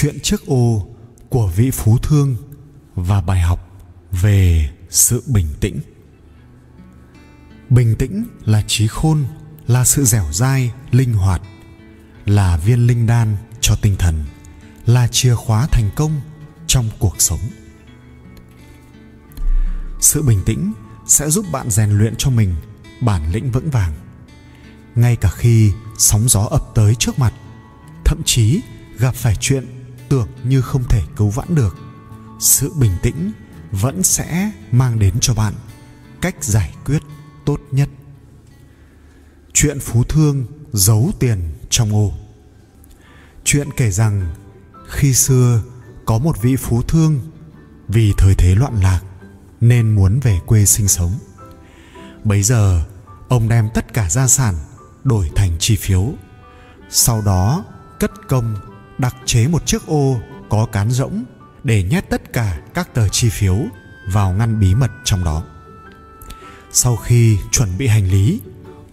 chuyện chiếc ô của vị phú thương và bài học về sự bình tĩnh. Bình tĩnh là trí khôn, là sự dẻo dai, linh hoạt, là viên linh đan cho tinh thần, là chìa khóa thành công trong cuộc sống. Sự bình tĩnh sẽ giúp bạn rèn luyện cho mình bản lĩnh vững vàng. Ngay cả khi sóng gió ập tới trước mặt, thậm chí gặp phải chuyện tưởng như không thể cứu vãn được. Sự bình tĩnh vẫn sẽ mang đến cho bạn cách giải quyết tốt nhất. Chuyện phú thương giấu tiền trong ô. Chuyện kể rằng khi xưa có một vị phú thương, vì thời thế loạn lạc nên muốn về quê sinh sống. Bấy giờ, ông đem tất cả gia sản đổi thành chi phiếu, sau đó cất công đặc chế một chiếc ô có cán rỗng để nhét tất cả các tờ chi phiếu vào ngăn bí mật trong đó. Sau khi chuẩn bị hành lý,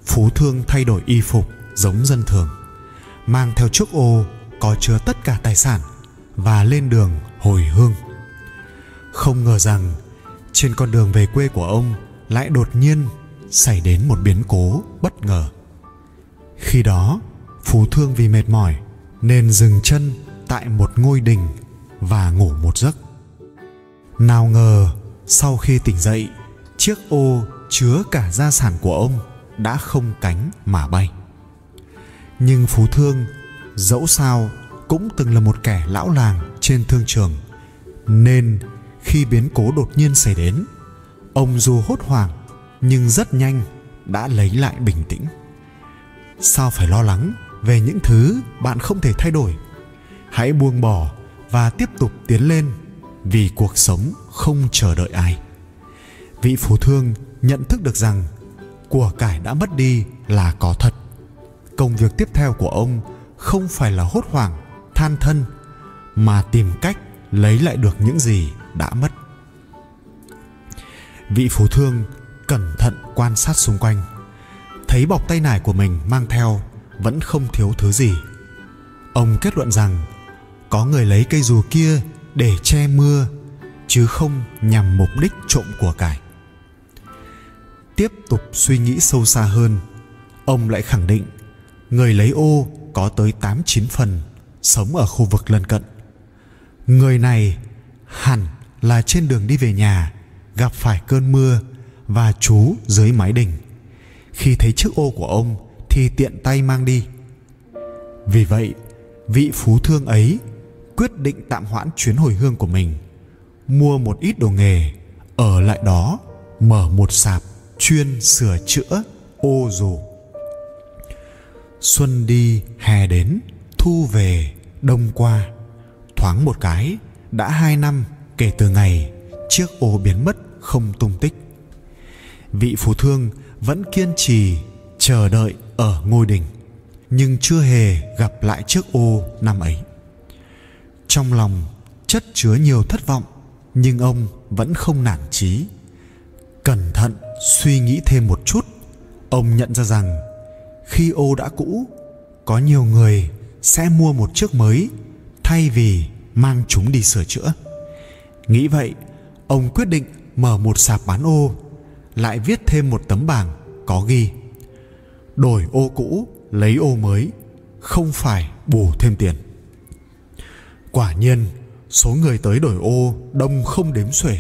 phú thương thay đổi y phục giống dân thường, mang theo chiếc ô có chứa tất cả tài sản và lên đường hồi hương. Không ngờ rằng trên con đường về quê của ông lại đột nhiên xảy đến một biến cố bất ngờ. Khi đó, phú thương vì mệt mỏi nên dừng chân tại một ngôi đình và ngủ một giấc. Nào ngờ, sau khi tỉnh dậy, chiếc ô chứa cả gia sản của ông đã không cánh mà bay. Nhưng phú thương, dẫu sao, cũng từng là một kẻ lão làng trên thương trường, nên khi biến cố đột nhiên xảy đến, ông dù hốt hoảng nhưng rất nhanh đã lấy lại bình tĩnh. Sao phải lo lắng? Về những thứ bạn không thể thay đổi, hãy buông bỏ và tiếp tục tiến lên, vì cuộc sống không chờ đợi ai. Vị phú thương nhận thức được rằng của cải đã mất đi là có thật. Công việc tiếp theo của ông không phải là hốt hoảng, than thân, mà tìm cách lấy lại được những gì đã mất. Vị phú thương cẩn thận quan sát xung quanh, thấy bọc tay nải của mình mang theo vẫn không thiếu thứ gì. Ông kết luận rằng, có người lấy cây dù kia để che mưa, chứ không nhằm mục đích trộm của cải. Tiếp tục suy nghĩ sâu xa hơn, ông lại khẳng định, người lấy ô có tới tám chín phần sống ở khu vực lân cận. Người này hẳn là trên đường đi về nhà, gặp phải cơn mưa và trú dưới mái đình. Khi thấy chiếc ô của ông thì tiện tay mang đi. Vì vậy, vị phú thương ấy quyết định tạm hoãn chuyến hồi hương của mình, mua một ít đồ nghề, ở lại đó mở một sạp chuyên sửa chữa ô dù xuân đi, hè đến, thu về, đông qua. Thoáng một cái, đã hai năm kể từ ngày chiếc ô biến mất không tung tích. Vị phú thương vẫn kiên trì, chờ đợi ở ngôi đình, nhưng chưa hề gặp lại chiếc ô năm ấy. Trong lòng chất chứa nhiều thất vọng, nhưng ông vẫn không nản chí. Cẩn thận suy nghĩ thêm một chút, ông nhận ra rằng khi ô đã cũ, có nhiều người sẽ mua một chiếc mới thay vì mang chúng đi sửa chữa. Nghĩ vậy, ông quyết định mở một sạp bán ô, lại viết thêm một tấm bảng có ghi đổi ô cũ, lấy ô mới, không phải bù thêm tiền. Quả nhiên, số người tới đổi ô đông không đếm xuể.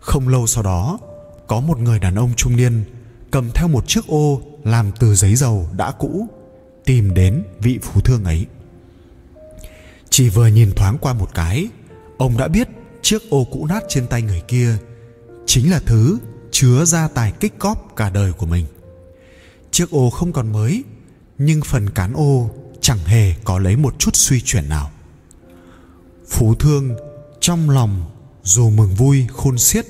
Không lâu sau đó, có một người đàn ông trung niên cầm theo một chiếc ô làm từ giấy dầu đã cũ, tìm đến vị phú thương ấy. Chỉ vừa nhìn thoáng qua một cái, ông đã biết chiếc ô cũ nát trên tay người kia chính là thứ chứa gia tài kích cóp cả đời của mình chiếc ô không còn mới, nhưng phần cán ô chẳng hề có lấy một chút suy chuyển nào. Phú thương trong lòng dù mừng vui, khôn xiết,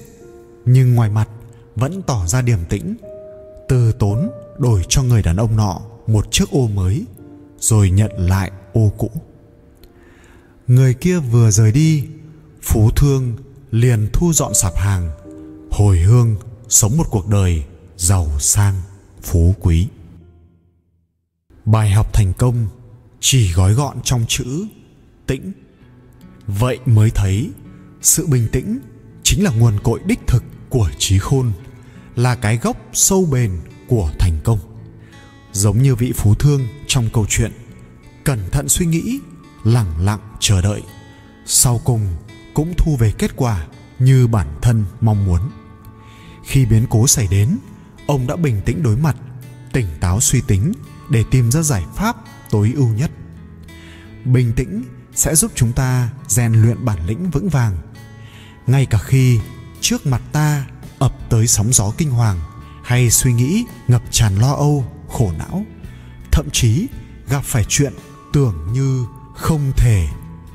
nhưng ngoài mặt vẫn tỏ ra điềm tĩnh, từ tốn đổi cho người đàn ông nọ một chiếc ô mới, rồi nhận lại ô cũ. Người kia vừa rời đi, phú thương liền thu dọn sạp hàng, hồi hương sống một cuộc đời giàu sang phú quý. Bài học thành công, chỉ gói gọn trong chữ tĩnh. Vậy mới thấy, sự bình tĩnh chính là nguồn cội đích thực của trí khôn, là cái gốc sâu bền của thành công. Giống như vị phú thương trong câu chuyện, cẩn thận suy nghĩ, lẳng lặng chờ đợi. Sau cùng cũng thu về kết quả như bản thân mong muốn. Khi biến cố xảy đến ông đã bình tĩnh đối mặt, tỉnh táo suy tính để tìm ra giải pháp tối ưu nhất. Bình tĩnh sẽ giúp chúng ta rèn luyện bản lĩnh vững vàng. Ngay cả khi trước mặt ta ập tới sóng gió kinh hoàng hay suy nghĩ ngập tràn lo âu, khổ não, thậm chí gặp phải chuyện tưởng như không thể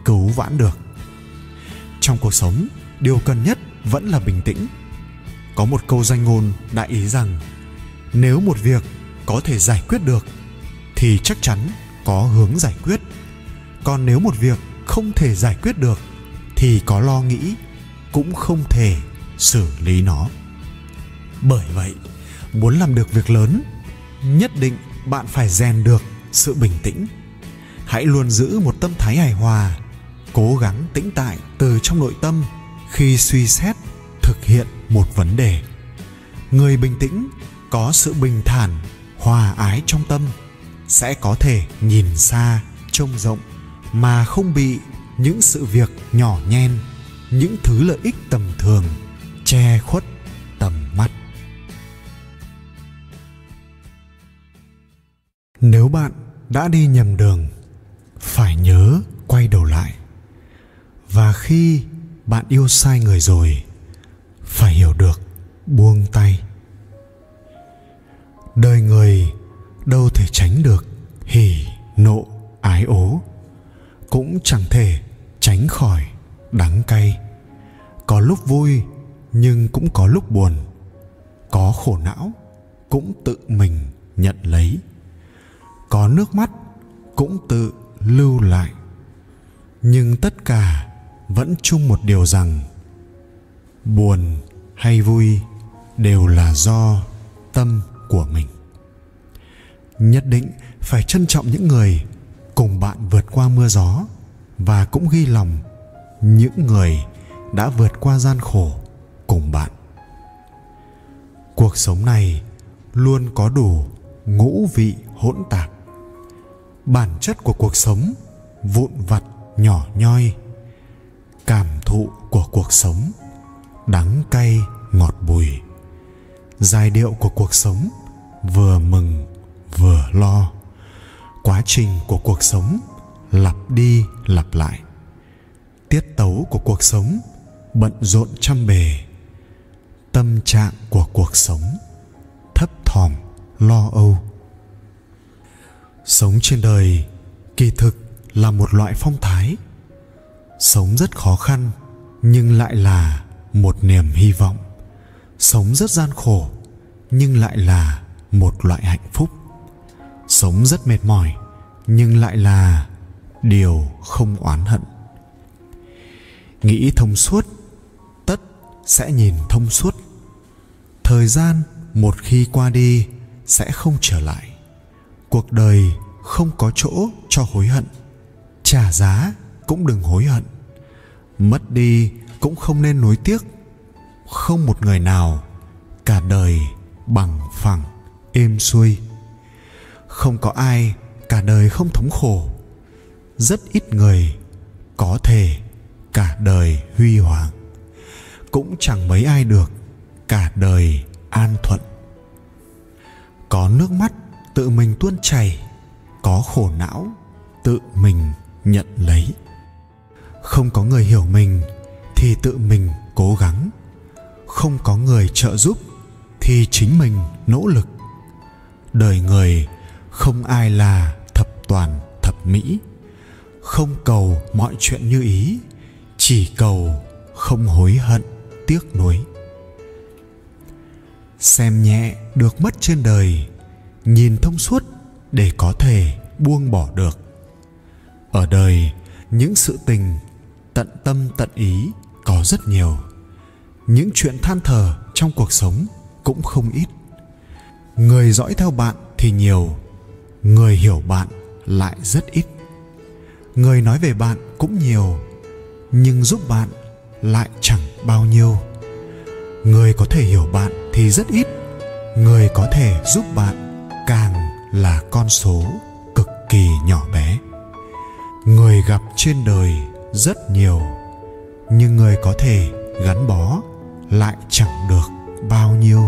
cứu vãn được. Trong cuộc sống, điều cần nhất vẫn là bình tĩnh có một câu danh ngôn đại ý rằng, nếu một việc có thể giải quyết được, thì chắc chắn có hướng giải quyết. Còn nếu một việc không thể giải quyết được, thì có lo nghĩ cũng không thể xử lý nó. Bởi vậy, muốn làm được việc lớn, nhất định bạn phải rèn được sự bình tĩnh. Hãy luôn giữ một tâm thái hài hòa, cố gắng tĩnh tại từ trong nội tâm khi suy xét hiện một vấn đề. Người bình tĩnh, có sự bình thản, hòa ái trong tâm, sẽ có thể nhìn xa, trông rộng, mà không bị những sự việc nhỏ nhen, những thứ lợi ích tầm thường, che khuất tầm mắt. Nếu bạn đã đi nhầm đường, phải nhớ quay đầu lại. Và khi bạn yêu sai người rồi phải hiểu được, buông tay. Đời người đâu thể tránh được hỉ nộ, ái ố, cũng chẳng thể tránh khỏi đắng cay. Có lúc vui, nhưng cũng có lúc buồn. Có khổ não, cũng tự mình nhận lấy. Có nước mắt, cũng tự lưu lại. Nhưng tất cả vẫn chung một điều rằng buồn hay vui đều là do tâm của mình. Nhất định phải trân trọng những người cùng bạn vượt qua mưa gió và cũng ghi lòng những người đã vượt qua gian khổ cùng bạn. Cuộc sống này luôn có đủ ngũ vị hỗn tạp. Bản chất của cuộc sống vụn vặt nhỏ nhoi, cảm thụ của cuộc sống đắng cay ngọt bùi. Giai điệu của cuộc sống vừa mừng vừa lo. Quá trình của cuộc sống lặp đi lặp lại. Tiết tấu của cuộc sống bận rộn trăm bề. Tâm trạng của cuộc sống thấp thỏm, lo âu. Sống trên đời kỳ thực là một loại phong thái. Sống rất khó khăn nhưng lại là một niềm hy vọng. Sống rất gian khổ, nhưng lại là một loại hạnh phúc. Sống rất mệt mỏi, nhưng lại là điều không oán hận. Nghĩ thông suốt, tất sẽ nhìn thông suốt. Thời gian một khi qua đi sẽ không trở lại. Cuộc đời không có chỗ cho hối hận, trả giá cũng đừng hối hận. Mất đi cũng không nên nuối tiếc. Không một người nào cả đời bằng phẳng, êm xuôi. Không có ai cả đời không thống khổ. Rất ít người có thể cả đời huy hoàng. Cũng chẳng mấy ai được cả đời an thuận. Có nước mắt tự mình tuôn chảy, có khổ não tự mình nhận lấy. Không có người hiểu mình thì tự mình cố gắng. Không có người trợ giúp thì chính mình nỗ lực. Đời người không ai là thập toàn, thập mỹ. Không cầu mọi chuyện như ý, chỉ cầu không hối hận, tiếc nuối. Xem nhẹ được mất trên đời, nhìn thông suốt để có thể buông bỏ được. Ở đời, những sự tình tận tâm tận ý có rất nhiều. Những chuyện than thở trong cuộc sống cũng không ít. Người dõi theo bạn thì nhiều, người hiểu bạn lại rất ít. Người nói về bạn cũng nhiều, nhưng giúp bạn lại chẳng bao nhiêu. Người có thể hiểu bạn thì rất ít, người có thể giúp bạn càng là con số cực kỳ nhỏ bé. Người gặp trên đời rất nhiều nhưng người có thể gắn bó lại chẳng được bao nhiêu.